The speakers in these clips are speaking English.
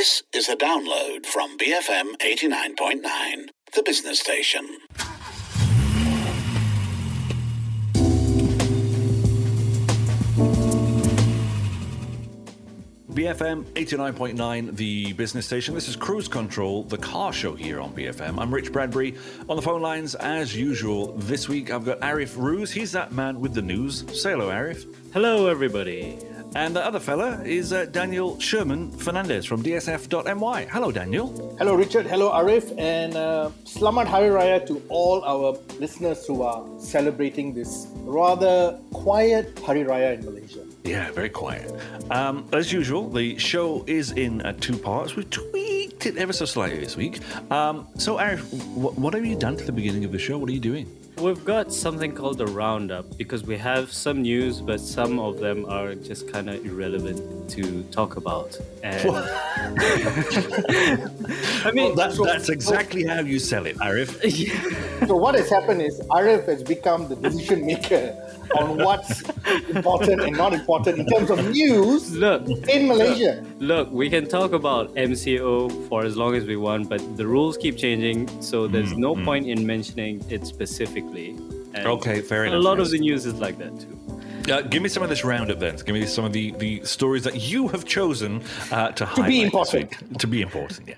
This is a download from BFM 89.9, the business station. BFM 89.9, the business station. This is Cruise Control, the car show here on BFM. I'm Rich Bradbury. On the phone lines, as usual, this week I've got Arif Ruse. He's that man with the news. Say hello, Arif. Hello, everybody. And the other fella is uh, Daniel Sherman Fernandez from DSF.my. Hello, Daniel. Hello, Richard. Hello, Arif. And uh, Slamat Hari Raya to all our listeners who are celebrating this rather quiet Hari Raya in Malaysia. Yeah, very quiet. Um, as usual, the show is in uh, two parts. We've tweaked it ever so slightly this week. Um, so, Arif, wh- what have you done to the beginning of the show? What are you doing? We've got something called a roundup because we have some news, but some of them are just kind of irrelevant to talk about. And I mean, Well, that, that's exactly how you sell it, Arif. So, what has happened is Arif has become the decision maker on what's important and not important in terms of news look, in Malaysia. look, we can talk about MCO for as long as we want, but the rules keep changing, so there's no point in mentioning it specifically. And Okay, fair A enough, lot of the news is like that too. Uh, give me some of this roundup then. Give me some of the, the stories that you have chosen uh, to, highlight this important. To be important, yeah.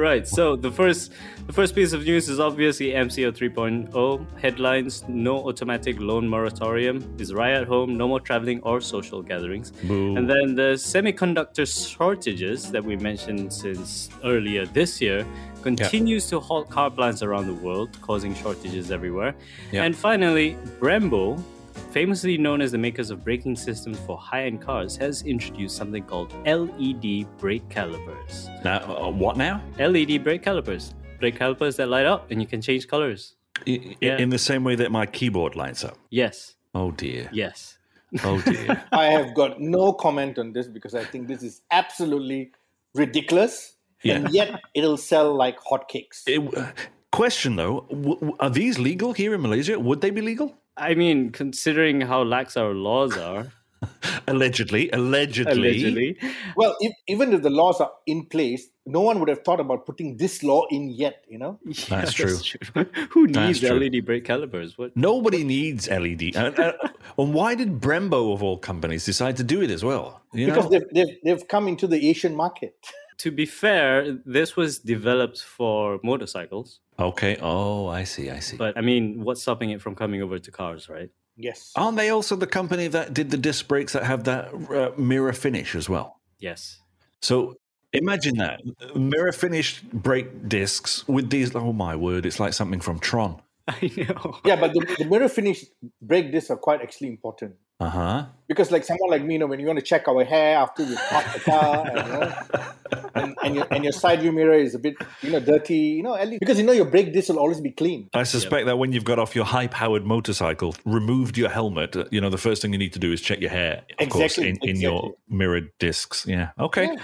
Right. So the first the first piece of news is obviously MCO 3.0 headlines: No automatic loan moratorium. Is Raya at home? No more traveling or social gatherings. Boo. And then the semiconductor shortages that we mentioned since earlier this year continues to halt car plants around the world, causing shortages everywhere. Yeah. And finally, Brembo. Famously known as the makers of braking systems for high end cars, has introduced something called LED brake calipers. Now, uh, what now? LED brake calipers. Brake calipers that light up and you can change colors. I- I- Yeah. In the same way that my keyboard lights up. Yes. Oh dear. Yes. Oh dear. I have got no comment on this because I think this is absolutely ridiculous. And yet it'll sell like hotcakes. It- uh, question though, w- w- are these legal here in Malaysia? Would they be legal? I mean, considering how lax our laws are, Allegedly, allegedly. allegedly. Well, if, even if the laws are in place, no one would have thought about putting this law in yet, you know? That's true. Who needs true. LED brake calipers? What? Nobody needs LED. Uh, uh, and why did Brembo, of all companies, decide to do it as well? You know? Because they've, they've, they've come into the Asian market. To be fair, this was developed for motorcycles, okay. Oh, I see. I see. but I mean, what's stopping it from coming over to cars, right? Yes. Aren't they also the company that did the disc brakes that have that uh, mirror finish as well? Yes. So imagine that mirror finish brake discs with these. Oh my word! It's like something from Tron. I know. Yeah, but the, the mirror finish brake discs are quite actually important. Uh huh. Because like someone like me, you know, when you want to check our hair after we park the car, and, you know, and, and your and your side view mirror is a bit, you know, dirty, you know, at least because you know your brake disc will always be clean. I suspect that when you've got off your high-powered motorcycle, removed your helmet, uh, you know the first thing you need to do is check your hair, of course, Exactly, in, in your mirrored discs. Yeah. Okay.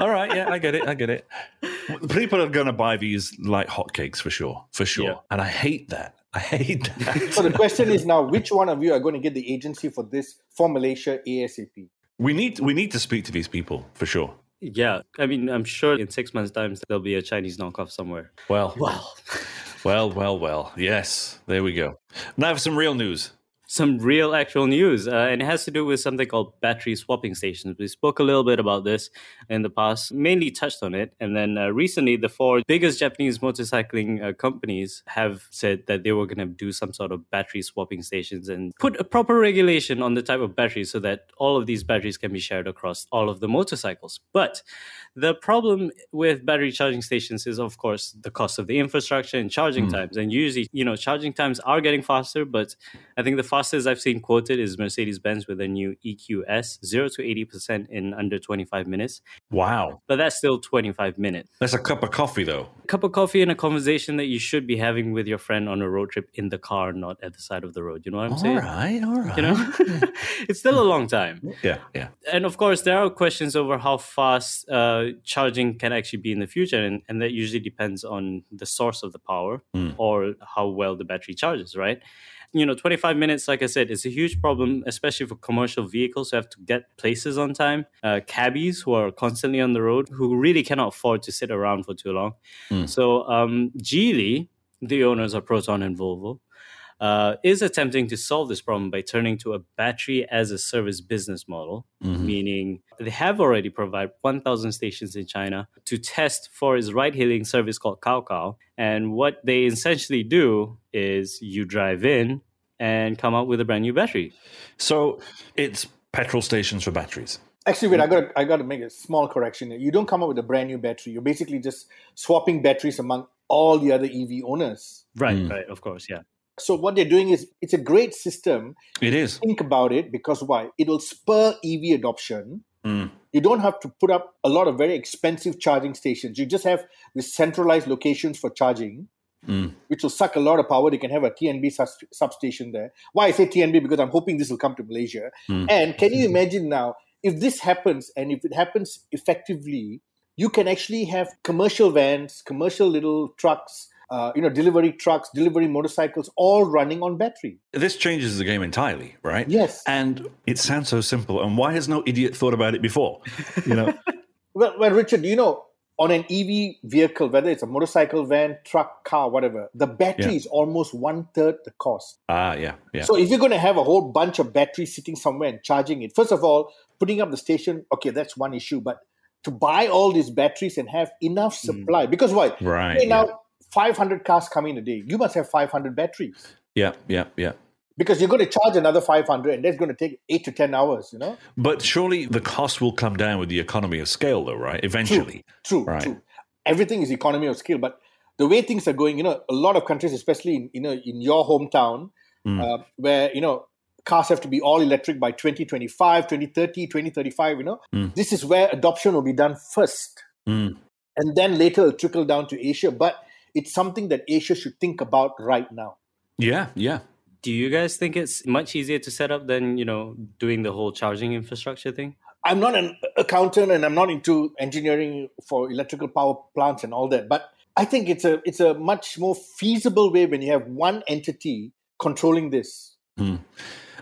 All right. Yeah, I get it. I get it. People are going to buy these like hotcakes for sure, for sure. Yeah. And I hate that. I hate that. So the question is now, which one of you are going to get the agency for this for Malaysia ASAP? we need we need to speak to these people for sure. Yeah. I mean, I'm sure in six months' time there'll be a Chinese knockoff somewhere. Well, Well, well, well, well. Yes, there we go. Now for some real news. Some real actual news, uh, and it has to do with something called battery swapping stations. We spoke a little bit about this in the past, mainly touched on it, and then uh, recently the four biggest Japanese motorcycling uh, companies have said that they were going to do some sort of battery swapping stations and put a proper regulation on the type of batteries so that all of these batteries can be shared across all of the motorcycles. But the problem with battery charging stations is, of course, the cost of the infrastructure and charging times. And usually, you know, charging times are getting faster, but I think the fastest I've seen quoted is Mercedes Benz with a new EQS, 0 to 80% in under 25 minutes. Wow, But that's still 25 minutes. that's a cup of coffee though. A cup of coffee and a conversation that you should be having with your friend on a road trip in the car, not at the side of the road. You know what I'm All saying? right, all right. You know, it's still a long time. Yeah, yeah. and of course there are questions over how fast uh, charging can actually be in the future and, and that usually depends on the source of the power or how well the battery charges right you know, 25 minutes, like I said, is a huge problem, especially for commercial vehicles who have to get places on time. Uh, cabbies who are constantly on the road, who really cannot afford to sit around for too long. So, um, Geely, the owners of Proton and Volvo, uh, is attempting to solve this problem by turning to a battery as a service business model, meaning they have already provided 1,000 stations in China to test for its ride hailing service called Cao And what they essentially do is you drive in and come out with a brand new battery. So it's petrol stations for batteries. Actually, wait, I got I got to make a small correction. You don't come up with a brand new battery. You're basically just swapping batteries among all the other EV owners. Right, right, of course, yeah. So what they're doing is it's a great system. It is. Think about it because why? It'll spur EV adoption. Mm. You don't have to put up a lot of very expensive charging stations. You just have the centralized locations for charging, Mm. which will suck a lot of power. They can have a TNB substation there. Why I say TNB? Because I'm hoping this will come to Malaysia. Mm. And can you imagine now if this happens and if it happens effectively, you can actually have commercial vans, commercial little trucks, uh, you know, delivery trucks, delivery motorcycles, all running on battery. This changes the game entirely, right? Yes. And it sounds so simple. And why has no idiot thought about it before? You know, Well, well, Richard, you know, on an EV vehicle, whether it's a motorcycle, van, truck, car, whatever, the battery Yeah. is almost one third the cost. ah, yeah, yeah. So if you're going to have a whole bunch of batteries sitting somewhere and charging it, first of all, putting up the station, okay, that's one issue. But to buy all these batteries and have enough supply, because why? Right, Hey, yeah. Now 500 cars come in a day. You must have 500 batteries yeah, yeah, yeah. because you're going to charge another 500, and that's going to take eight to 10 hours. You know. But surely the cost will come down with the economy of scale, though, right? Eventually. True, Right. true. Everything is economy of scale, but the way things are going, you know, a lot of countries, especially in you know in your hometown, Mm. uh, where you know cars have to be all electric by 2025, 2030, 2035, you know, Mm. this is where adoption will be done first, Mm. and then later it'll trickle down to Asia. But it's something that Asia should think about right now. Yeah, yeah. Do you guys think it's much easier to set up than, you know, doing the whole charging infrastructure thing? I'm not an accountant and I'm not into engineering for electrical power plants and all that, but I think it's a it's a much more feasible way when you have one entity controlling this. Hmm.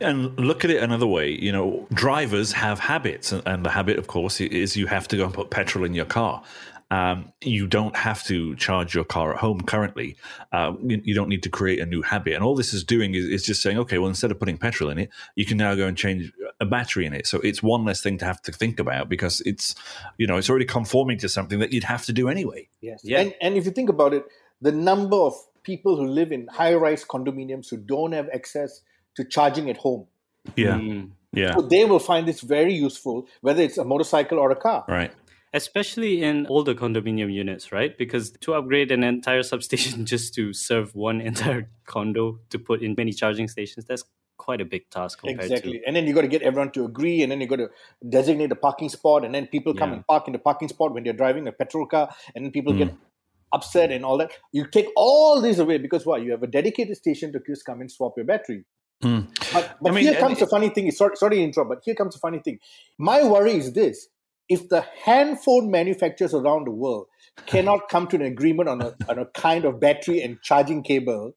And look at it another way. You know, drivers have habits, and, and the habit, of course, is you have to go and put petrol in your car. Um, you don't have to charge your car at home currently. Uh, you, you don't need to create a new habit. And all this is doing is, is just saying, okay, well, instead of putting petrol in it, you can now go and change a battery in it. So it's one less thing to have to think about because it's, you know, it's already conforming to something that you'd have to do anyway. Yes. Yeah. And and if you think about it, the number of people who live in high-rise condominiums who don't have access to charging at home, Yeah. Mm. Yeah. so they will find this very useful, whether it's a motorcycle or a car. Right. Especially in older condominium units, right? Because to upgrade an entire substation just to serve one entire condo to put in many charging stations, that's quite a big task Exactly. to. And then you got to get everyone to agree, and then you got to designate a parking spot, and then people come Yeah. and park in the parking spot when they're driving a petrol car, and then people Mm. get upset and all that. You take all this away because why? You have a dedicated station to just come and swap your battery. Mm. But, but I mean, here comes the funny thing. Sorry, sorry to interrupt, but here comes the funny thing. My worry is this: if the handphone manufacturers around the world cannot come to an agreement on a, on a kind of battery and charging cable,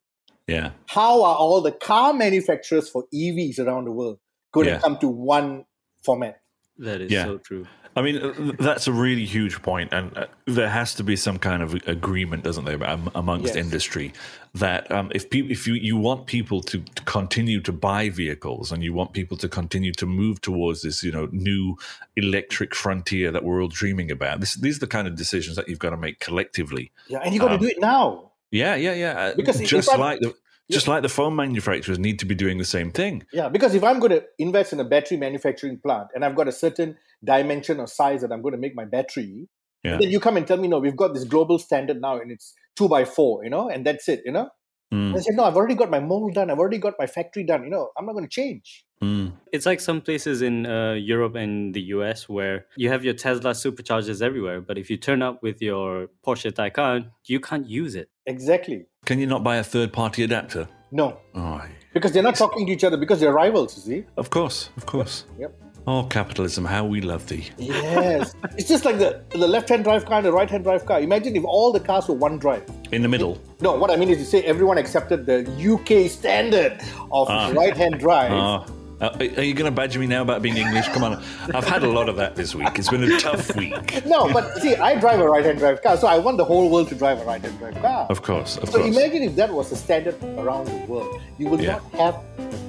Yeah. how are all the car manufacturers for EVs around the world going Yeah. to come to one format? That is Yeah. so true. I mean, uh, that's a really huge point, and uh, there has to be some kind of agreement, doesn't there, amongst Yes. industry that um, if people, if you, you want people to, to continue to buy vehicles and you want people to continue to move towards this, you know, new electric frontier that we're all dreaming about, this, these are the kind of decisions that you've got to make collectively. Yeah, and you've got to Um, do it now. Yeah, yeah, yeah. Uh, Because just like the just like the phone manufacturers need to be doing the same thing. Yeah, because if I'm going to invest in a battery manufacturing plant and I've got a certain dimension or size that I'm going to make my battery, Yeah. then you come and tell me, no, we've got this global standard now and it's two by four, you know, and that's it, you know. Mm, I said, no, I've already got my mold done. I've already got my factory done. You know, I'm not going to change. mm. It's like some places in uh, Europe and the US where you have your Tesla superchargers everywhere, but if you turn up with your Porsche Taycan, you can't use it. Exactly. Can you not buy a third party adapter? No, Oh, because they're not talking to each other because they're rivals, you see. of course, of course. Yep. Oh, capitalism, how we love thee. Yes. it's just like the, the left hand drive car and the right hand drive car. Imagine if all the cars were one drive. In the middle. No, what I mean is to say everyone accepted the UK standard of right hand drive. Uh, uh, are you going to badger me now about being English? Come on. I've had a lot of that this week. It's been a tough week. no, but see, I drive a right hand drive car, so I want the whole world to drive a right hand drive car. Of course, of so course. So imagine if that was the standard around the world. You would Yeah. not have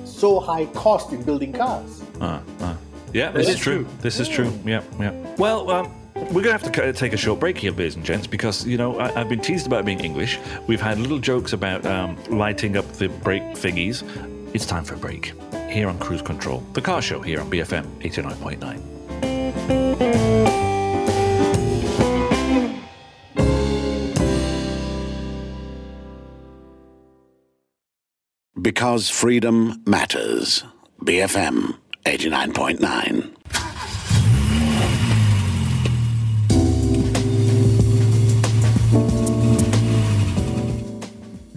so high cost in building cars. Uh, uh. Yeah, this is true. This is true. Yeah, yeah. Well, um, we're going to have to take a short break here, ladies and gents, because, you know, I, I've been teased about being English. We've had little jokes about um, lighting up the brake thingies. It's time for a break here on Cruise Control, the car show here on BFM 89.9. Because freedom matters. BFM 89.9.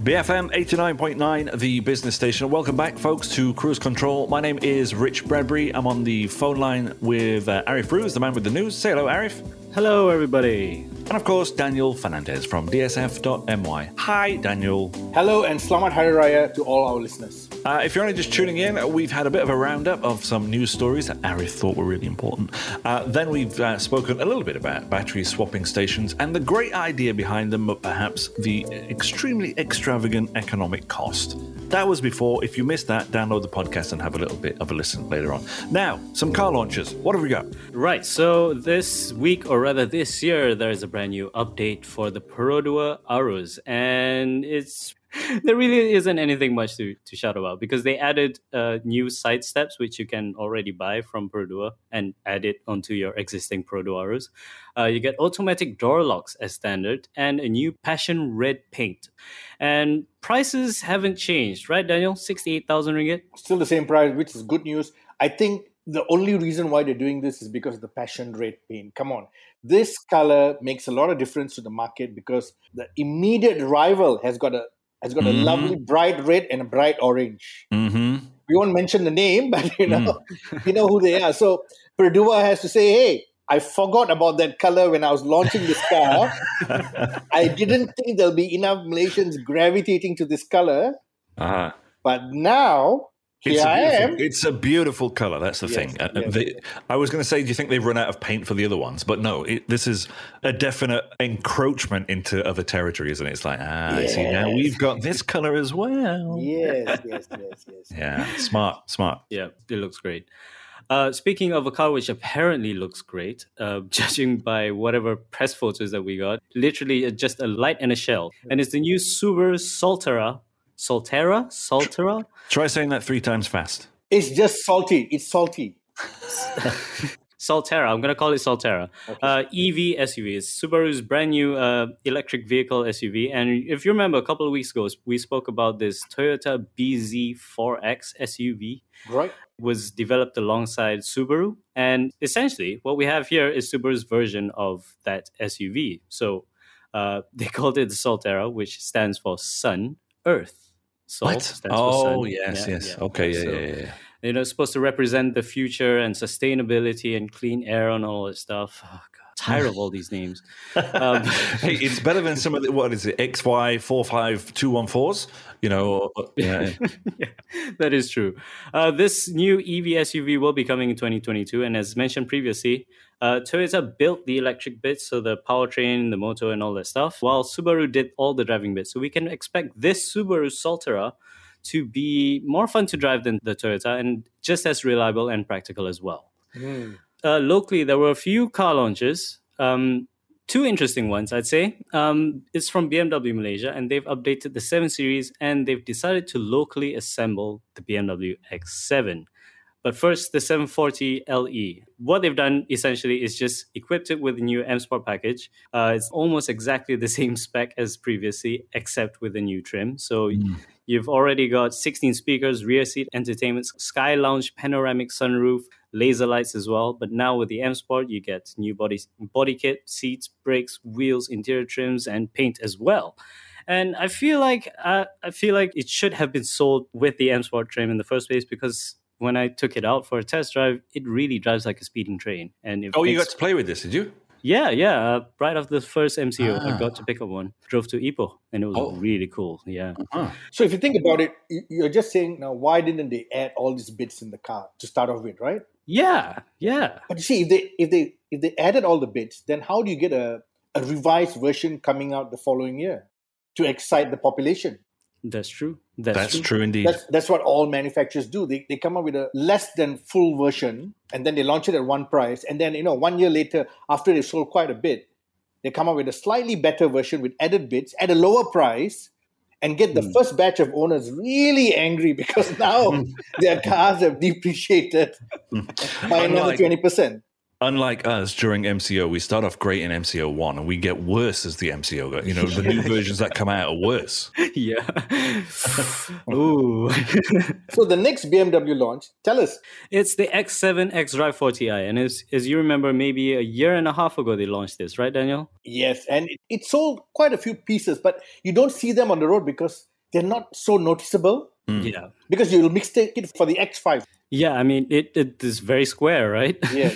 BFM 89.9, the business station. Welcome back, folks, to Cruise Control. My name is Rich Bradbury. I'm on the phone line with uh, Arif Ruse, the man with the news. Say hello, Arif. Hello, everybody. And of course, Daniel Fernandez from DSF.my. Hi, Daniel. Hello and Slamat Hari Raya to all our listeners. Uh, if you're only just tuning in, we've had a bit of a roundup of some news stories that Arif thought were really important. Uh, then we've uh, spoken a little bit about battery swapping stations and the great idea behind them, but perhaps the extremely extravagant economic cost. That was before. If you missed that, download the podcast and have a little bit of a listen later on. Now, some car launches. What have we got? Right, so this week, or rather this year, there's a brand new update for the Perodua Aruz, and it's there really isn't anything much to, to shout about because they added uh, new side steps which you can already buy from Perodua and add it onto your existing Perodua Aruz. Uh, you get automatic door locks as standard and a new passion red paint. And prices haven't changed, right, Daniel? 68,000 ringgit? Still the same price, which is good news. I think the only reason why they're doing this is because of the passion red paint. Come on. This color makes a lot of difference to the market because the immediate rival has got a has got a Mhm. lovely bright red and a bright orange. Mm-hmm. We won't mention the name, but you know, you know who they are. So Perodua has to say, "Hey, I forgot about that color when I was launching this car. I didn't think there'll be enough Malaysians gravitating to this color, Uh-huh. but now It's here a I am." It's a beautiful color. That's the Yes, thing. Uh, yes. they- I was going to say, do you think they've run out of paint for the other ones? But no, it, this is a definite encroachment into other territory, isn't it? It's like, ah, I see, now we've got this color as well. Yes, yes, yes, yes. Yeah, smart, smart. Yeah, it looks great. Uh, speaking of a car which apparently looks great, uh, judging by whatever press photos that we got, literally uh, just a light and a shell. And it's the new Subaru Solterra. Solterra? Solterra? Try saying that three times fast. It's just salty. It's salty. Solterra. I'm going to call it Solterra. Uh, EV SUV. It's Subaru's brand new uh, electric vehicle SUV. And if you remember, a couple of weeks ago, we spoke about this Toyota BZ4X SUV. Right? was developed alongside Subaru. And essentially, what we have here is Subaru's version of that SUV. So uh, they called it the Solterra, which stands for Sun, Earth. Salt What? stands for Oh, yes, Yeah, yes. yeah. Okay, yeah, So, yeah, yeah. You know, it's supposed to represent the future and sustainability and clean air and all that stuff. Oh, God. Tired of all these names. Um, hey, it's better than some of the, what is it, XY four five two one fours? You know, yeah. yeah, that is true. Uh, this new EV SUV will be coming in 2022, and as mentioned previously, uh, Toyota built the electric bits, so the powertrain, the motor, and all that stuff, while Subaru did all the driving bits. So we can expect this Subaru Solterra to be more fun to drive than the Toyota, and just as reliable and practical as well. Uh, locally, there were a few car launches. Um, two interesting ones, I'd say. Um, it's from BMW Malaysia, and they've updated the 7 Series and they've decided to locally assemble the BMW X7. But first, the 740 LE. What they've done essentially is just equipped it with the new M Sport package. Uh, it's almost exactly the same spec as previously, except with a new trim. So you've already got 16 speakers, rear seat entertainment, sky lounge, panoramic sunroof, laser lights as well. But now with the M Sport, you get new body body kit, seats, brakes, wheels, interior trims, and paint as well. And I feel like uh, I feel like it should have been sold with the M Sport trim in the first place because when I took it out for a test drive, it really drives like a speeding train. And it Oh, you got to play with this, did you? yeah, yeah. Uh, right after the first MCO, I Ah. got to pick up one. Drove to Ipoh, and it was Oh. really cool. Yeah. Huh. So if you think about it, you- you're just saying now, why didn't they add all these bits in the car to start off with, right? Yeah, yeah. But you see, if they if they if they added all the bits, then how do you get a, a revised version coming out the following year to excite the population? That's true. That's, That's true. true indeed. That's that's what all manufacturers do. They they come up with a less than full version and then they launch it at one price. And then, you know, one year later, after they've sold quite a bit, they come up with a slightly better version with added bits at a lower price and get the Hmm. first batch of owners really angry because now their cars have depreciated by another Unlike- twenty percent. Unlike us during MCO, we start off great in MCO one, and we get worse as the MCO go. You know, the new versions that come out are worse. yeah. Ooh. So the next BMW launch, tell us. it's the X7 X Drive 40i. And as, as you remember, maybe a year and a half ago, they launched this, right, Daniel? Yes, and it, it sold quite a few pieces, but you don't see them on the road because they're not so noticeable. Hmm. Yeah. Because you'll mistake it for the X5. Yeah, I mean, it, it is very square, right? Yeah.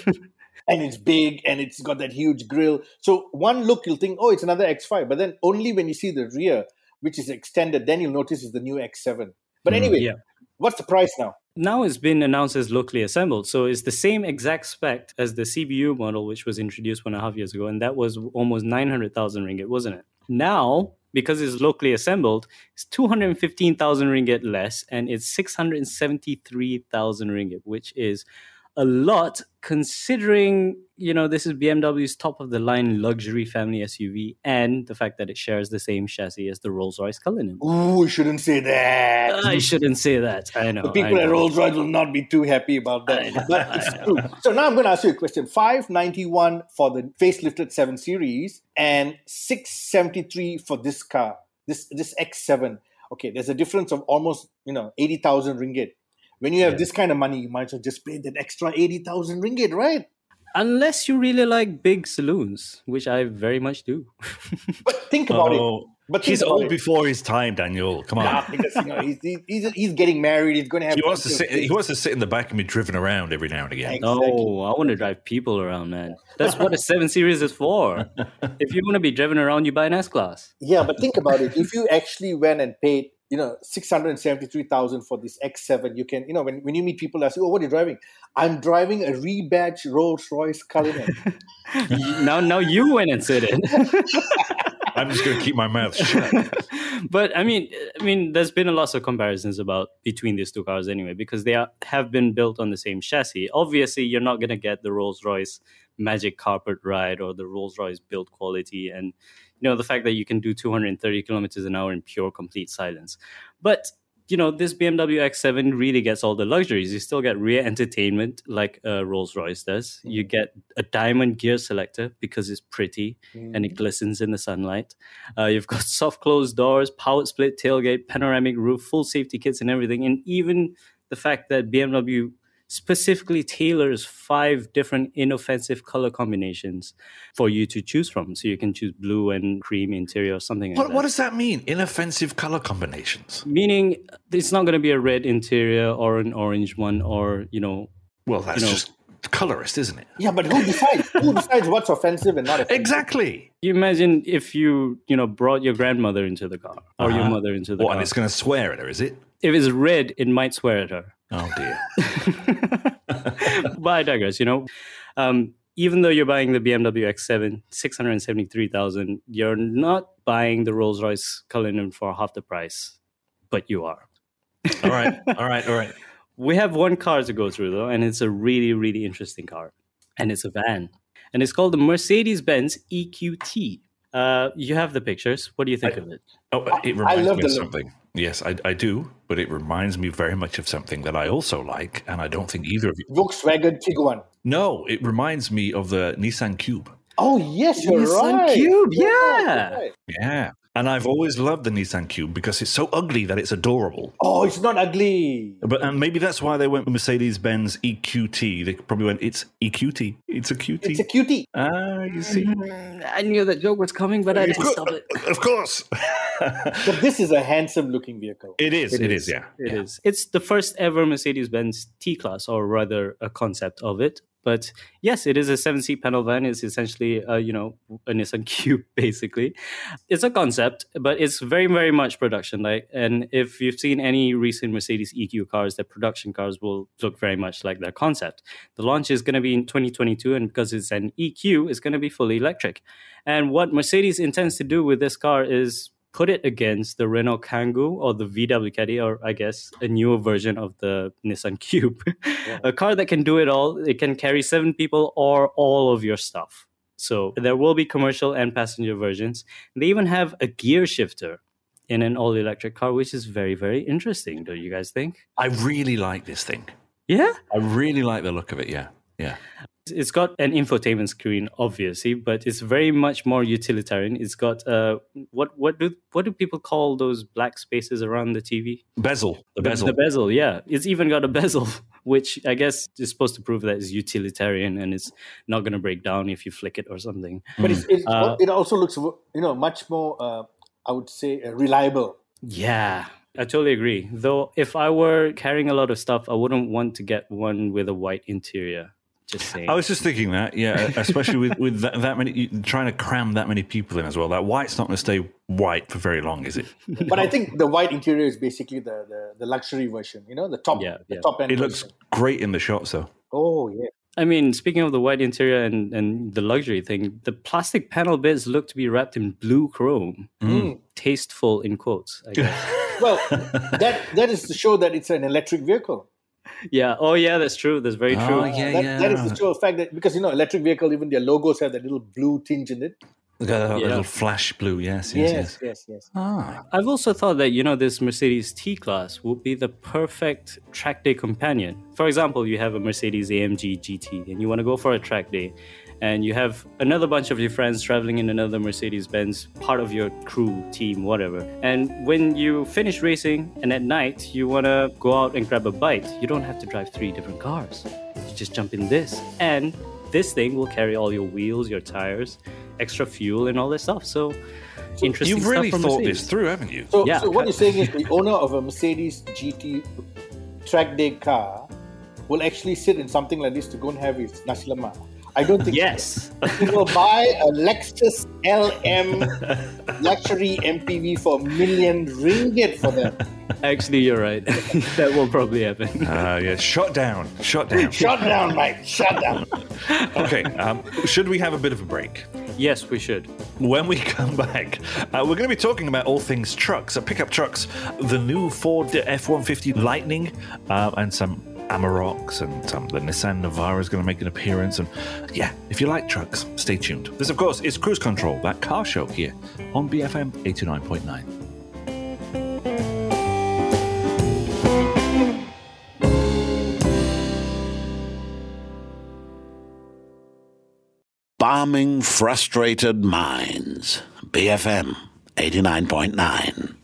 And it's big and it's got that huge grill. So one look you'll think, oh, it's another X5. But then only when you see the rear, which is extended, then you'll notice it's the new X7. But Mm, anyway, yeah. what's the price now? now it's been announced as locally assembled. So it's the same exact spec as the CBU model, which was introduced one and a half years ago. And that was almost 900,000 ringgit, wasn't it? Now, because it's locally assembled, it's 215,000 ringgit less and it's 673,000 ringgit, which is a lot considering, you know, this is BMW's top of the line luxury family SUV and the fact that it shares the same chassis as the Rolls Royce Cullinan. Ooh, you shouldn't say that. Ah, I shouldn't say that. I know. the people I at. Rolls Royce will not be too happy about I know, that. But it's true. So now I'm going to ask you a question. 591 for the facelifted 7 Series and 673 for this car, this this X7. Okay, there's a difference of almost, you know, 80,000 ringgit. When you have Yeah. this kind of money, you might as well just pay that extra 80,000 ringgit, right? Unless you really like big saloons, which I very much do. But think about it. Oh, But he's old it. before his time, Daniel. Come on. Nah, because you know he's, he's, he's, he's getting married. He's going to have. He wants to plenty of sit. He wants to sit in the back and be driven around every now and again. Exactly. No, I want to drive people around, man. That's what a 7 Series is for. if you want to be driven around, you buy an S Class. Yeah, but think about it. If you actually went and paid, you know, six hundred and seventy-three thousand for this X7, you can, you know, when, when you meet people, ask you, "Oh, what are you driving?" I'm driving a rebadged Rolls Royce Cullinan. now, now you went and said it. I'm just going to keep my mouth shut. but I mean, I mean, there's been a lot of comparisons about between these two cars anyway, because they are, have been built on the same chassis. Obviously, you're not going to get the Rolls Royce magic carpet ride or the Rolls Royce build quality, and you know the fact that you can do 230 kilometers an hour in pure complete silence. But you know, this BMW X7 really gets all the luxuries. You still get rear entertainment like uh, Rolls Royce does. You get a diamond gear selector because it's pretty and it glistens in the sunlight. Uh, you've got soft closed doors, powered split tailgate, panoramic roof, full safety kits, and everything. And even the fact that BMW specifically tailors five different inoffensive color combinations for you to choose from. So you can choose blue and cream interior or something like What, that. what does that mean? Inoffensive color combinations. Meaning it's not going to be a red interior or an orange one or, you know, Well, that's You know- just colorist, isn't it? yeah, but who decides? who decides what's offensive and not offensive? Exactly. you imagine if you, you know, brought your grandmother into the car or your Uh-huh. mother into the What, car. and it's going to swear at her, is it? If it's red, it might swear at her. Oh dear. but I digress, you know. Um, even though you're buying the BMW X7, 673,000, you're not buying the Rolls Royce Cullinan for half the price, but you are. All right. All right. All right. We have one car to go through though, and it's a really, really interesting car. And it's a van. And it's called the Mercedes Benz EQT. Uh, you have the pictures. What do you think I- of it? Oh, it reminds love me of something. look. Something. Yes, I, I do, but it reminds me very much of something that I also like, and I don't think either of you. Volkswagen Tiguan. No, it reminds me of the Nissan Cube. Oh yes, you're Nissan right. Cube, You're yeah. right. Yeah. And I've always loved the Nissan Cube because it's so ugly that it's adorable. Oh, it's not ugly. But and maybe that's why they went with Mercedes Benz EQT. They probably went, it's EQT. It's a QT. It's a cutie. ah, you see. I knew that joke was coming, but I didn't stop it. Of course. but this is a handsome looking vehicle. It is. it is. Yeah. It yeah. is. It's the first ever Mercedes Benz T Class, or rather, a concept of it. But yes, it is a seven seat panel van. It's essentially, a, you know, a Nissan Cube, basically. It's a concept, but it's very, very much production like. And if you've seen any recent Mercedes EQ cars, their production cars will look very much like their concept. The launch is going to be in 2022, and because it's an EQ, it's going to be fully electric. And what Mercedes intends to do with this car is put it against the Renault Kangoo or the VW Caddy, or I guess a newer version of the Nissan Cube. Yeah. a car that can do it all. It can carry seven people or all of your stuff. So there will be commercial and passenger versions. They even have a gear shifter in an all electric car, which is very, very interesting, don't you guys think? I really like this thing. Yeah? I really like the look of it. Yeah. Yeah. It's got an infotainment screen, obviously, but it's very much more utilitarian. It's got uh, what what do what do people call those black spaces around the TV? Bezel. The bezel. The, the bezel. Yeah, it's even got a bezel, which I guess is supposed to prove that it's utilitarian and it's not going to break down if you flick it or something. But mm. it's, uh, it also looks you know much more uh, I would say uh, reliable. Yeah, I totally agree. Though, if I were carrying a lot of stuff, I wouldn't want to get one with a white interior. Just saying. I was just thinking that, yeah, especially with with that, that, many trying to cram that many people in as well. That white's not going to stay white for very long, is it? but I think the white interior is basically the the, the luxury version. You know, the top, yeah, the yeah. top end. It looks version. great in the shots, though. Oh yeah. I mean, speaking of the white interior and, and the luxury thing, the plastic panel bits look to be wrapped in blue chrome. Mm. Tasteful in quotes, I guess. well, that that is to show that it's an electric vehicle yeah. Oh, yeah. That's true. That's very true. Oh, yeah, that, yeah. that is the true fact that because you know electric vehicle, even their logos have that little blue tinge in it. Got a yeah. little flash blue, yes, yes, yes, yes. yes. Ah. I've also thought that you know this Mercedes T Class would be the perfect track day companion. For example, you have a Mercedes AMG GT and you want to go for a track day, and you have another bunch of your friends traveling in another Mercedes Benz, part of your crew, team, whatever. And when you finish racing and at night you want to go out and grab a bite, you don't have to drive three different cars. You just jump in this, and this thing will carry all your wheels, your tires, extra fuel, and all this stuff. So, so interesting. You've really thought Mercedes. this through, haven't you? So, yeah. so what you're saying is the owner of a Mercedes GT track day car will actually sit in something like this to go and have his nasi lemak. I don't think yes. So. He will buy a Lexus LM luxury MPV for a million ringgit for them. Actually, you're right. that will probably happen. Uh, yeah, shut down. Shut down. shut down, Mike. Shut down. okay, um, should we have a bit of a break? Yes, we should. When we come back, uh, we're going to be talking about all things trucks, uh, pickup trucks, the new Ford F 150 Lightning, uh, and some Amaroks and um, the Nissan Navara is going to make an appearance. And yeah, if you like trucks, stay tuned. This, of course, is Cruise Control, that car show here on BFM 89.9. Bombing frustrated minds. BFM 89.9.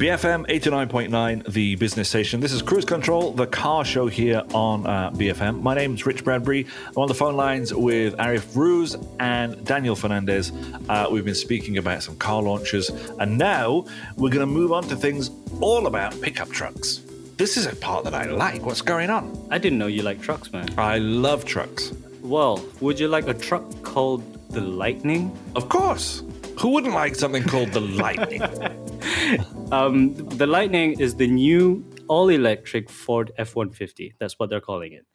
BFM 89.9, the business station. This is Cruise Control, the car show here on uh, BFM. My name's Rich Bradbury. I'm on the phone lines with Arif Ruse and Daniel Fernandez. Uh, we've been speaking about some car launches, and now we're going to move on to things all about pickup trucks. This is a part that I like. What's going on? I didn't know you like trucks, man. I love trucks. Well, would you like a truck called the Lightning? Of course. Who wouldn't like something called the Lightning? um, the Lightning is the new all-electric Ford F-150. That's what they're calling it.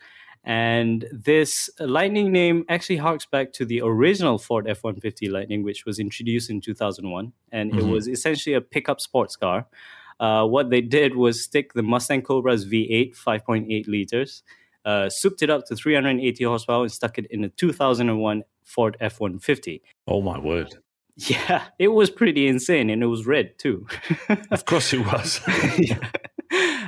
And this Lightning name actually harks back to the original Ford F 150 Lightning, which was introduced in 2001. And mm-hmm. it was essentially a pickup sports car. Uh, what they did was stick the Mustang Cobra's V8, 5.8 liters, uh, souped it up to 380 horsepower, and stuck it in a 2001 Ford F 150. Oh, my word. Yeah, it was pretty insane, and it was red too. of course, it was. yeah.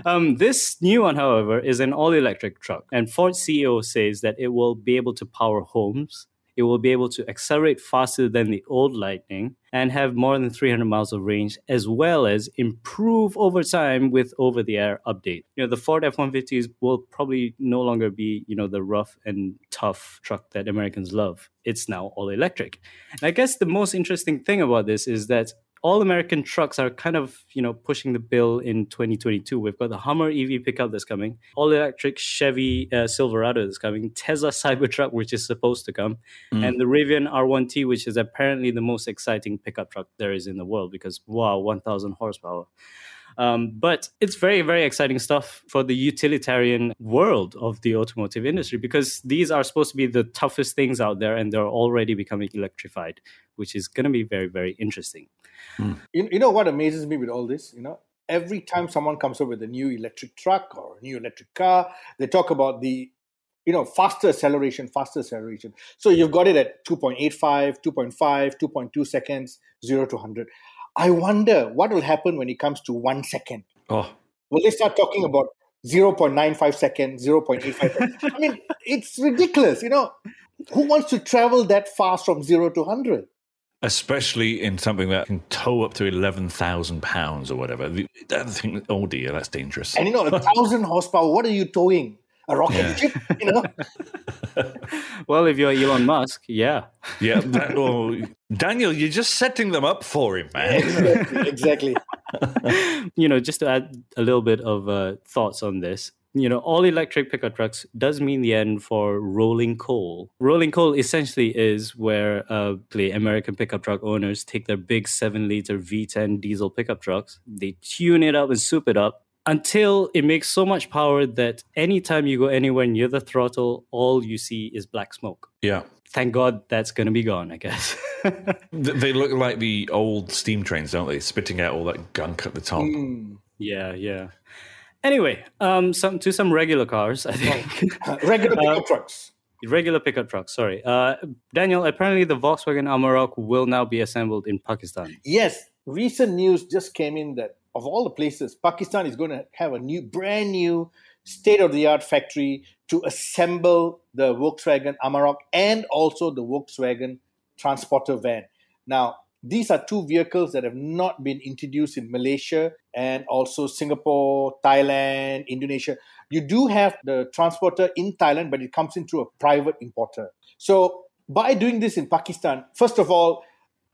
um, this new one, however, is an all-electric truck, and Ford CEO says that it will be able to power homes, it will be able to accelerate faster than the old Lightning and have more than 300 miles of range, as well as improve over time with over-the-air update. You know, the Ford F-150s will probably no longer be, you know, the rough and tough truck that Americans love. It's now all electric. And I guess the most interesting thing about this is that all American trucks are kind of, you know, pushing the bill in 2022. We've got the Hummer EV pickup that's coming, all electric Chevy uh, Silverado that's coming, Tesla Cybertruck, which is supposed to come, mm. and the Rivian R1T, which is apparently the most exciting pickup truck there is in the world because, wow, 1,000 horsepower. Um, but it's very, very exciting stuff for the utilitarian world of the automotive industry because these are supposed to be the toughest things out there and they're already becoming electrified, which is going to be very, very interesting. Hmm. You, you know what amazes me with all this? You know, every time someone comes up with a new electric truck or a new electric car, they talk about the you know faster acceleration faster acceleration so you've got it at 2.85 2.5 2.2 seconds 0 to 100 I wonder what will happen when it comes to one second. Oh. Will they start talking about 0.95 seconds, 0.85 seconds? I mean, it's ridiculous. You know, who wants to travel that fast from zero to 100? Especially in something that can tow up to 11,000 pounds or whatever. That thing, oh dear, that's dangerous. And you know, a thousand horsepower, what are you towing? A rocket yeah. ship, you know. well, if you're Elon Musk, yeah. Yeah. That, oh, Daniel, you're just setting them up for him, man. exactly. exactly. you know, just to add a little bit of uh, thoughts on this. You know, all electric pickup trucks does mean the end for rolling coal. Rolling coal essentially is where uh, the American pickup truck owners take their big seven liter V10 diesel pickup trucks, they tune it up and soup it up, until it makes so much power that anytime you go anywhere near the throttle, all you see is black smoke. Yeah. Thank God that's going to be gone, I guess. they look like the old steam trains, don't they? Spitting out all that gunk at the top. Mm. Yeah, yeah. Anyway, um, some to some regular cars, I think. Uh, regular pickup uh, trucks. Regular pickup trucks, sorry. Uh, Daniel, apparently the Volkswagen Amarok will now be assembled in Pakistan. Yes, recent news just came in that of all the places, Pakistan is going to have a new, brand new, state of the art factory to assemble the Volkswagen Amarok and also the Volkswagen Transporter van. Now, these are two vehicles that have not been introduced in Malaysia and also Singapore, Thailand, Indonesia. You do have the transporter in Thailand, but it comes in through a private importer. So, by doing this in Pakistan, first of all,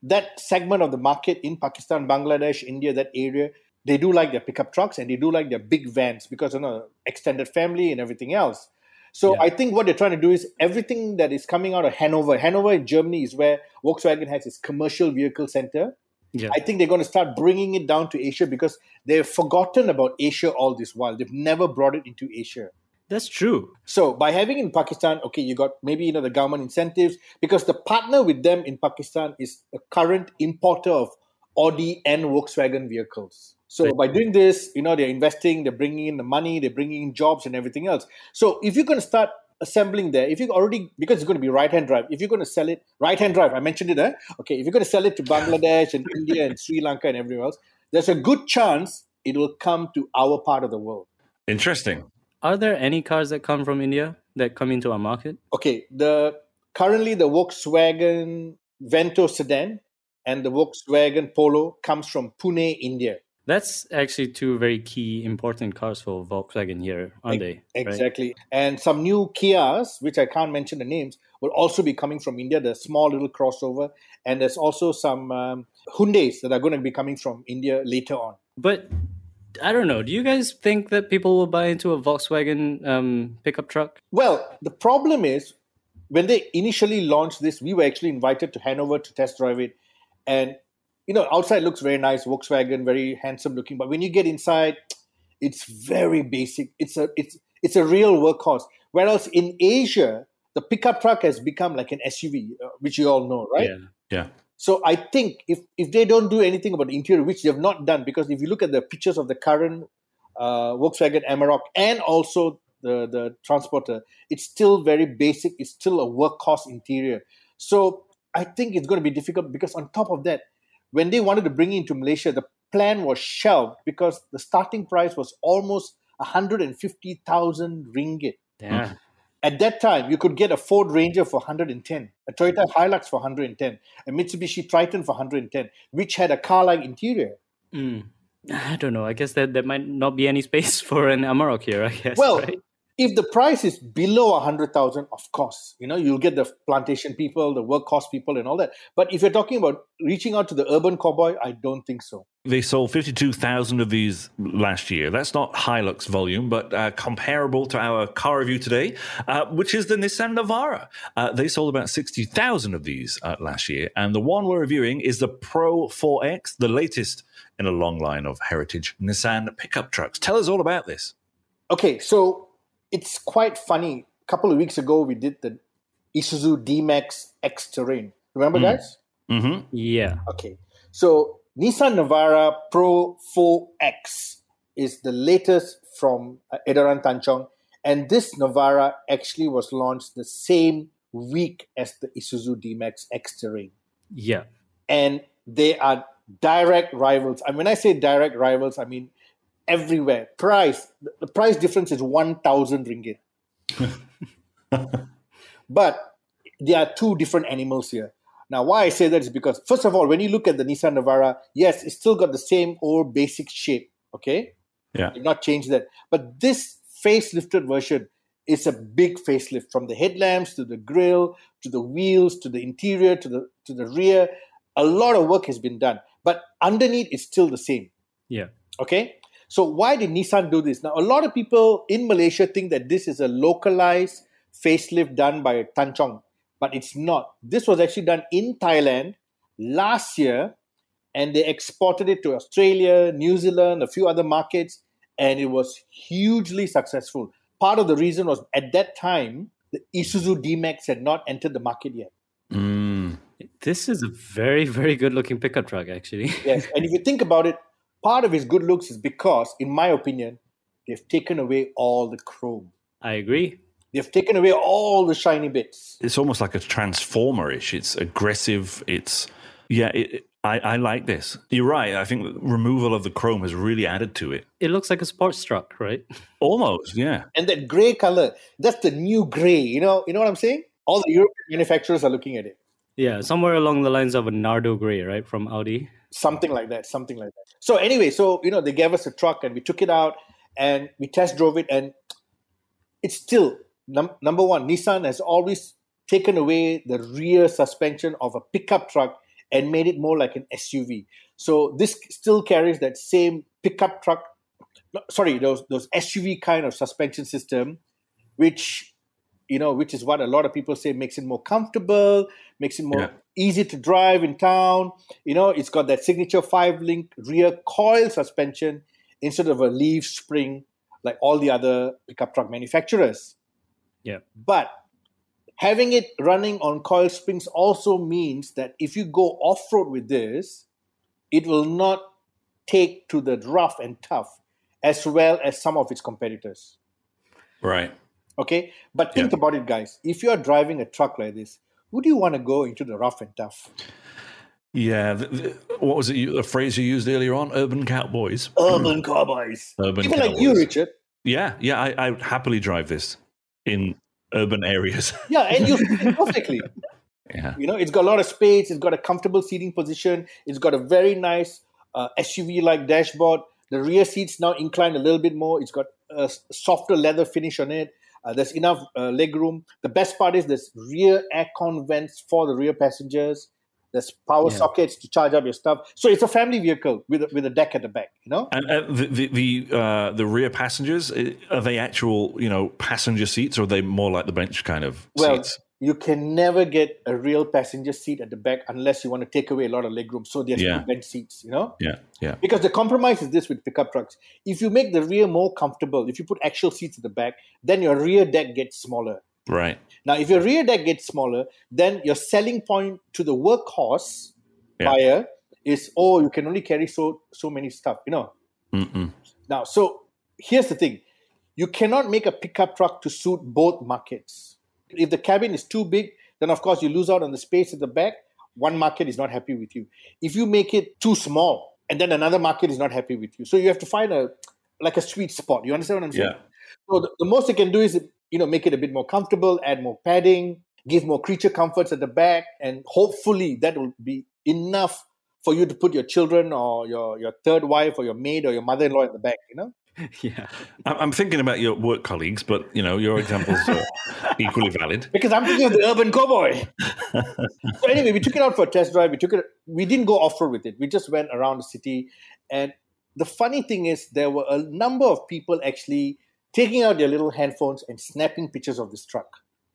that segment of the market in Pakistan, Bangladesh, India, that area they do like their pickup trucks and they do like their big vans because you know extended family and everything else. So yeah. I think what they're trying to do is everything that is coming out of Hanover. Hanover in Germany is where Volkswagen has its commercial vehicle center. Yeah. I think they're going to start bringing it down to Asia because they've forgotten about Asia all this while. They've never brought it into Asia. That's true. So by having in Pakistan, okay, you got maybe you know the government incentives because the partner with them in Pakistan is a current importer of Audi and Volkswagen vehicles. So right. by doing this, you know, they're investing, they're bringing in the money, they're bringing in jobs and everything else. So if you're going to start assembling there, if you already because it's going to be right hand drive, if you're going to sell it right hand drive, I mentioned it, eh? okay, if you're going to sell it to Bangladesh and India and Sri Lanka and everywhere else, there's a good chance it will come to our part of the world. Interesting. Are there any cars that come from India that come into our market? Okay, the currently the Volkswagen Vento sedan and the Volkswagen Polo comes from Pune, India. That's actually two very key important cars for Volkswagen here, aren't they? Exactly. Right? And some new Kias, which I can't mention the names, will also be coming from India, the small little crossover. And there's also some um, Hyundais that are going to be coming from India later on. But I don't know. Do you guys think that people will buy into a Volkswagen um, pickup truck? Well, the problem is when they initially launched this, we were actually invited to Hanover to test drive it. And you know, outside looks very nice, Volkswagen, very handsome looking, but when you get inside, it's very basic. It's a it's it's a real workhorse. Whereas in Asia, the pickup truck has become like an SUV, uh, which you all know, right? Yeah. Yeah. So I think if if they don't do anything about the interior, which they have not done, because if you look at the pictures of the current uh, Volkswagen Amarok and also the the transporter, it's still very basic. It's still a workhorse interior. So I think it's going to be difficult because on top of that, when they wanted to bring it into Malaysia, the plan was shelved because the starting price was almost 150,000 ringgit. Yeah. At that time, you could get a Ford Ranger for 110, a Toyota Hilux for 110, a Mitsubishi Triton for 110, which had a car-like interior. Mm. I don't know. I guess that there might not be any space for an Amarok here. I guess. Well, right? If the price is below a hundred thousand, of course, you know you'll get the plantation people, the workforce people, and all that. But if you're talking about reaching out to the urban cowboy, I don't think so. They sold 52,000 of these last year. That's not Hilux volume, but uh, comparable to our car review today, uh, which is the Nissan Navara. Uh, they sold about 60,000 of these uh, last year. And the one we're reviewing is the Pro 4X, the latest in a long line of heritage Nissan pickup trucks. Tell us all about this. Okay, so it's quite funny. A couple of weeks ago, we did the Isuzu D-Max X Terrain. Remember, Mm. guys? Mm-hmm. Yeah. Okay, so Nissan Navara Pro 4X is the latest from uh, Edaran Tanchong, and this Navara actually was launched the same week as the Isuzu D-Max X Terrain, Yeah. and they are direct rivals. And when I say direct rivals, I mean everywhere. Price, the price difference is one thousand ringgit. but there are two different animals here. Now, why I say that is because, first of all, when you look at the Nissan Navara, yes, it's still got the same old basic shape. Okay, Yeah. They've not changed that. But this facelifted version is a big facelift from the headlamps to the grille to the wheels to the interior to the to the rear. A lot of work has been done, but underneath it's still the same. Yeah. Okay. So why did Nissan do this? Now, a lot of people in Malaysia think that this is a localized facelift done by Tanchong, but it's not. This was actually done in Thailand last year, and they exported it to Australia, New Zealand, a few other markets, and it was hugely successful. Part of the reason was at that time, the Isuzu D-Max had not entered the market yet. Mm. This is a very, very good looking pickup truck, actually. Yes, and if you think about it, part of his good looks is because, in my opinion, they've taken away all the chrome. I agree. They've taken away all the shiny bits. It's almost like a transformer-ish. It's aggressive. It's yeah. It, I, I like this. You're right. I think the removal of the chrome has really added to it. It looks like a sports truck, right? Almost, yeah. And that grey color, that's the new grey. You know, you know what I'm saying? All the European manufacturers are looking at it. Yeah, somewhere along the lines of a Nardo Grey, right, from Audi. Something like that, something like that. So anyway, so you know, they gave us a truck and we took it out and we test drove it and it's still num- number one, Nissan has always taken away the rear suspension of a pickup truck and made it more like an SUV. So this still carries that same pickup truck, sorry, those those SUV kind of suspension system, which you know, which is what a lot of people say makes it more comfortable, makes it more Yeah. easy to drive in town. You know, it's got that signature five link rear coil suspension instead of a leaf spring like all the other pickup truck manufacturers. Yeah. But having it running on coil springs also means that if you go off road with this, it will not take to the rough and tough as well as some of its competitors. Right. Okay? But think Yeah. about it, guys. If you're driving a truck like this, would you want to go into the rough and tough? Yeah. The, the, what was it? You, a phrase you used earlier on? Urban cowboys. Urban cowboys. Urban People like you. Richard. Yeah. Yeah. I, I would happily drive this in urban areas. Yeah, and you perfectly. yeah. You know, it's got a lot of space. It's got a comfortable seating position. It's got a very nice uh, SUV-like dashboard. The rear seats now inclined a little bit more. It's got a softer leather finish on it. Uh, there's enough uh, leg room. The best part is there's rear aircon vents for the rear passengers. There's power Yeah. sockets to charge up your stuff. So it's a family vehicle with a, with a deck at the back. You know, And uh, the the the, uh, the rear passengers uh, are they actual you know passenger seats or are they more like the bench kind of well, seats? You can never get a real passenger seat at the back unless you want to take away a lot of legroom. So there's Yeah. bench seats. You know. Yeah. Yeah. Because the compromise is this with pickup trucks. If you make the rear more comfortable, if you put actual seats at the back, then your rear deck gets smaller. Right. Now, if your rear deck gets smaller, then your selling point to the workhorse Yeah. buyer is, oh, you can only carry so so many stuff, you know. Mm-mm. Now, so here's the thing: you cannot make a pickup truck to suit both markets. If the cabin is too big, then of course you lose out on the space at the back. One market is not happy with you. If you make it too small, and then another market is not happy with you, so you have to find a like a sweet spot. You understand what I'm saying? Yeah. So the, the most they can do is you know, make it a bit more comfortable, add more padding, give more creature comforts at the back, and hopefully that will be enough for you to put your children or your, your third wife or your maid or your mother-in-law in the back, you know? Yeah. I'm I'm thinking about your work colleagues, but you know your examples are equally valid. Because I'm thinking of the urban cowboy. so anyway, we took it out for a test drive. We took it. We didn't go off road with it. We just went around the city. And the funny thing is, there were a number of people actually taking out their little handphones and snapping pictures of this truck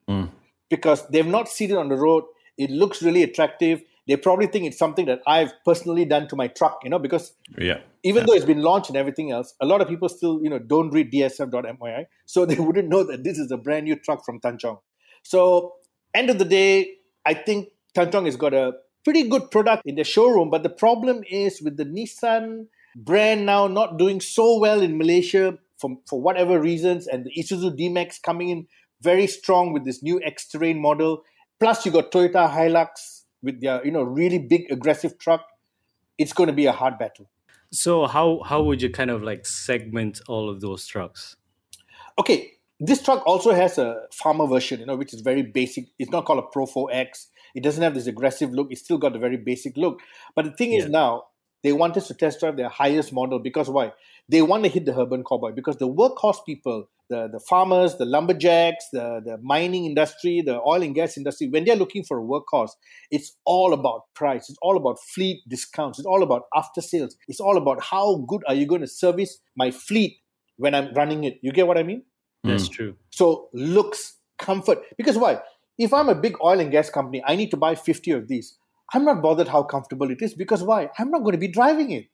Mm. because they've not seen it on the road. It looks really attractive. They probably think it's something that I've personally done to my truck, you know, because Yeah. even though it's been launched and everything else, a lot of people still, you know, don't read dsf.myi, so they wouldn't know that this is a brand new truck from Tanchong. So, end of the day, I think Tanchong has got a pretty good product in their showroom, but the problem is with the Nissan brand now not doing so well in Malaysia for, for whatever reasons, and the Isuzu D-Max coming in very strong with this new X-Terrain model. Plus, you got Toyota Hilux with their, you know, really big aggressive truck. It's going to be a hard battle. So how how would you kind of like segment all of those trucks? okay, this truck also has a farmer version, you know, which is very basic. It's not called a Pro 4X. It doesn't have this aggressive look. It's still got a very basic look. But the thing is now they want us to test drive their highest model because why? They want to hit the urban cowboy because the workhorse people, the, the farmers, the lumberjacks, the, the mining industry, the oil and gas industry, when they're looking for a workhorse, it's all about price. It's all about fleet discounts. It's all about after sales. It's all about how good are you going to service my fleet when I'm running it. You get what I mean? That's hmm. true. So looks, comfort. Because why? If I'm a big oil and gas company, I need to buy 50 of these. I'm not bothered how comfortable it is because why? I'm not going to be driving it.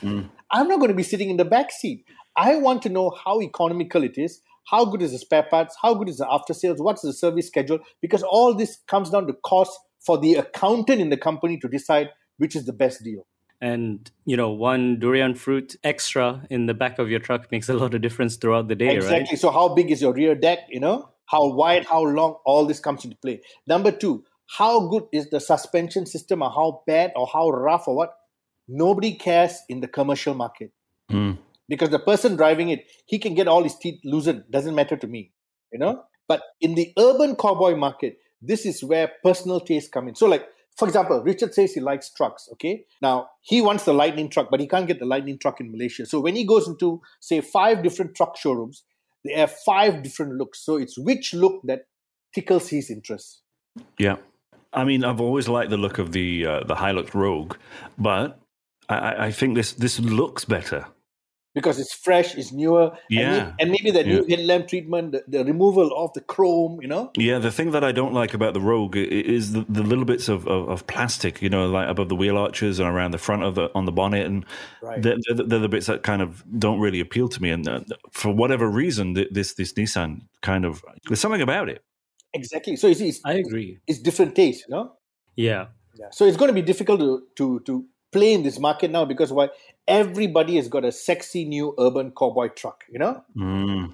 Mm. I'm not going to be sitting in the back seat. I want to know how economical it is, how good is the spare parts, how good is the after sales, what's the service schedule, because all this comes down to cost for the accountant in the company to decide which is the best deal. And you know, one durian fruit extra in the back of your truck makes a lot of difference throughout the day, exactly. right? So, how big is your rear deck? You know, how wide, how long, all this comes into play. Number two, how good is the suspension system, or how bad, or how rough, or what? Nobody cares in the commercial market Mm. because the person driving it, he can get all his teeth loosened. Doesn't matter to me, you know. But in the urban cowboy market, this is where personal taste come in. So, like for example, Richard says he likes trucks. Okay, now he wants the Lightning truck, but he can't get the Lightning truck in Malaysia. So when he goes into say five different truck showrooms, they have five different looks. So it's which look that tickles his interest. Yeah. I mean, I've always liked the look of the uh, the Hilux Rogue, but I- I, I think this this looks better. because it's fresh, it's newer, and, Yeah. may- and maybe the new headlamp treatment, the, the removal of the chrome, you know. Yeah, the thing that I don't like about the Rogue is the, the little bits of, of, of plastic, you know, like above the wheel arches and around the front of the on the bonnet, and Right. they're, they're, the- they're the bits that kind of don't really appeal to me. And uh, for whatever reason, this this Nissan kind of there's something about it. Exactly. So you see, it's, I agree. it's different taste, you know. Yeah. Yeah. So it's going to be difficult to, to to play in this market now because why? Everybody has got a sexy new urban cowboy truck, you know, Mm.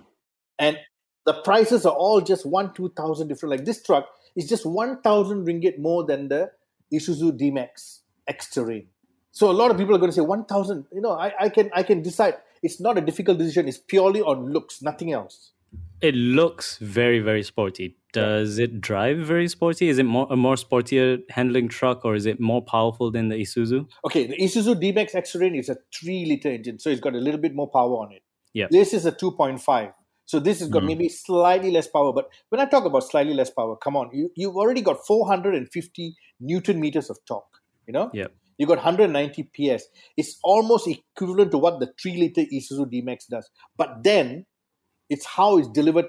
and the prices are all just one two thousand different. Like this truck is just one thousand ringgit more than the Isuzu D-Max X Terrain. So a lot of people are going to say one thousand. You know, I, I can I can decide. It's not a difficult decision. It's purely on looks, nothing else. It looks very, very sporty. Does it drive very sporty? Is it more a more sportier handling truck, or is it more powerful than the Isuzu? Okay, the Isuzu D-Max X-Terrain is a three-liter engine, so it's got a little bit more power on it. Yeah. This is a 2.5. So this has got Mhm. maybe slightly less power. But when I talk about slightly less power, come on, you, you've already got 450 newton meters of torque. You know? yeah, You got 190 PS. It's almost equivalent to what the 3-liter Isuzu D-Max does. But then it's how it's delivered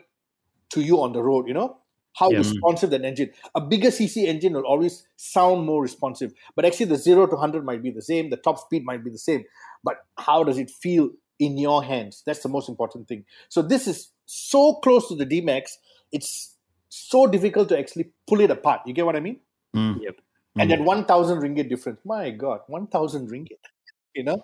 to you on the road, you know? How Yeah. responsive that engine. A bigger CC engine will always sound more responsive. But actually the 0 to 100 might be the same, the top speed might be the same. But how does it feel in your hands? That's the most important thing. So this is so close to the D-Max, it's so difficult to actually pull it apart. You get what I mean? Mm. Yep. And that 1,000 ringgit difference, my God, 1,000 ringgit, you know?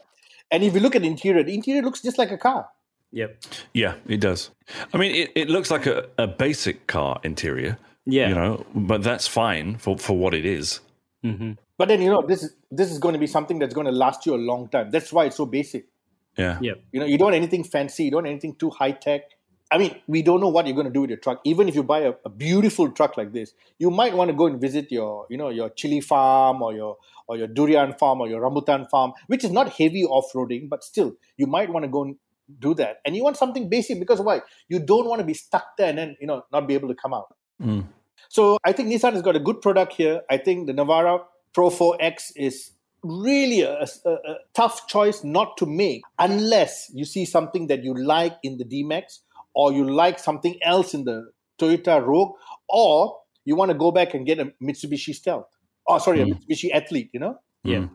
And if you look at the interior, the interior looks just like a car. Yep. Yeah, it does. I mean, it, it looks like a, a basic car interior, Yeah. you know, but that's fine for, for what it is. hmm But then, you know, this is, this is going to be something that's going to last you a long time. That's why it's so basic. Yeah. Yep. You know, you don't want anything fancy, you don't want anything too high tech. I mean, we don't know what you're going to do with your truck. Even if you buy a, a, beautiful truck like this, you might want to go and visit your, you know, your chili farm or your or your durian farm or your rambutan farm, which is not heavy off-roading, but still, you might want to go and do that. And you want something basic because why? You don't want to be stuck there and then, you know, not be able to come out. Mm. So I think Nissan has got a good product here. I think the Navara Pro 4X is really a, a, a, tough choice not to make unless you see something that you like in the D-Max or you like something else in the Toyota Rogue or you want to go back and get a Mitsubishi Stealth. Oh, sorry, mm. a Mitsubishi Athlete, you know? Yeah. Mm.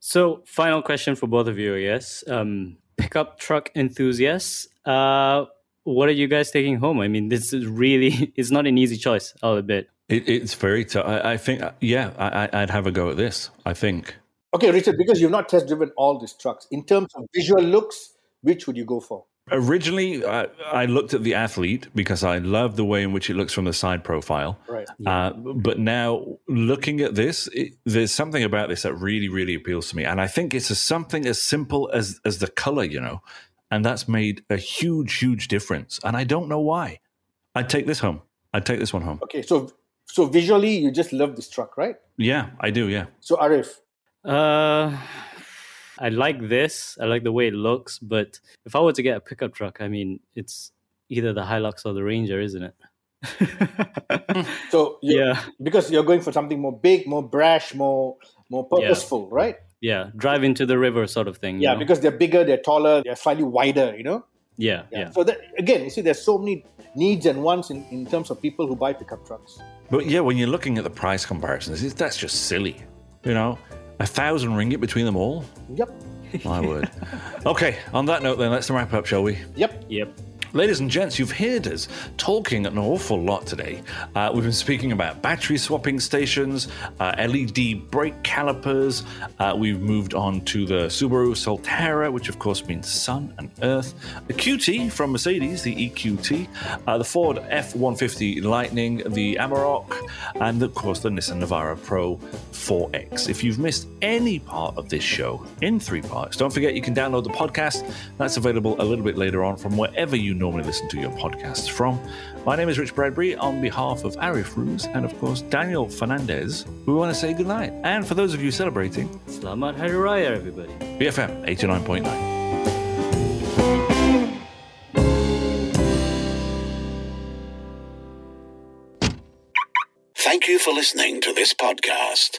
So, final question for both of you, I guess. Um, pickup truck enthusiasts, uh, what are you guys taking home? I mean, this is really, it's not an easy choice, I'll admit. It, it's very tough. I, I, think, yeah, I, I'd have a go at this, I think. Okay, Richard, because you've not test driven all these trucks, in terms of visual looks, which would you go for? Originally, I, I, looked at the athlete because I love the way in which it looks from the side profile. Right. Uh, but now, looking at this, it, there's something about this that really, really appeals to me, and I think it's a, something as simple as as the color, you know, and that's made a huge, huge difference. And I don't know why. I'd take this home. I'd take this one home. Okay, so so visually, you just love this truck, right? Yeah, I do. Yeah. So Arif, uh, I like this. I like the way it looks, but if I were to get a pickup truck, I mean, it's either the Hilux or the Ranger, isn't it? so yeah, because you're going for something more big, more brash, more more purposeful, yeah. right? Yeah, drive into the river sort of thing. Yeah, know? because they're bigger, they're taller, they're slightly wider, you know. Yeah, yeah. yeah. So that, again, you see, there's so many needs and wants in, in terms of people who buy pickup trucks. But yeah, when you're looking at the price comparisons, that's just silly. You know, a thousand ringgit between them all. Yep. My word. Okay, on that note, then let's wrap up, shall we? Yep. Yep. Ladies and gents, you've heard us talking an awful lot today. Uh, we've been speaking about battery swapping stations, uh, LED brake calipers. Uh, we've moved on to the Subaru Solterra, which of course means sun and earth. The QT from Mercedes, the EQT. Uh, the Ford F 150 Lightning, the Amarok, and of course the Nissan Navara Pro 4X. If you've missed any part of this show in three parts, don't forget you can download the podcast. That's available a little bit later on from wherever you normally listen to your podcasts from. My name is Rich Bradbury. On behalf of Arif Ruz and, of course, Daniel Fernandez, we want to say goodnight. And for those of you celebrating, Selamat Hari Raya, everybody. BFM 89.9. Thank you for listening to this podcast.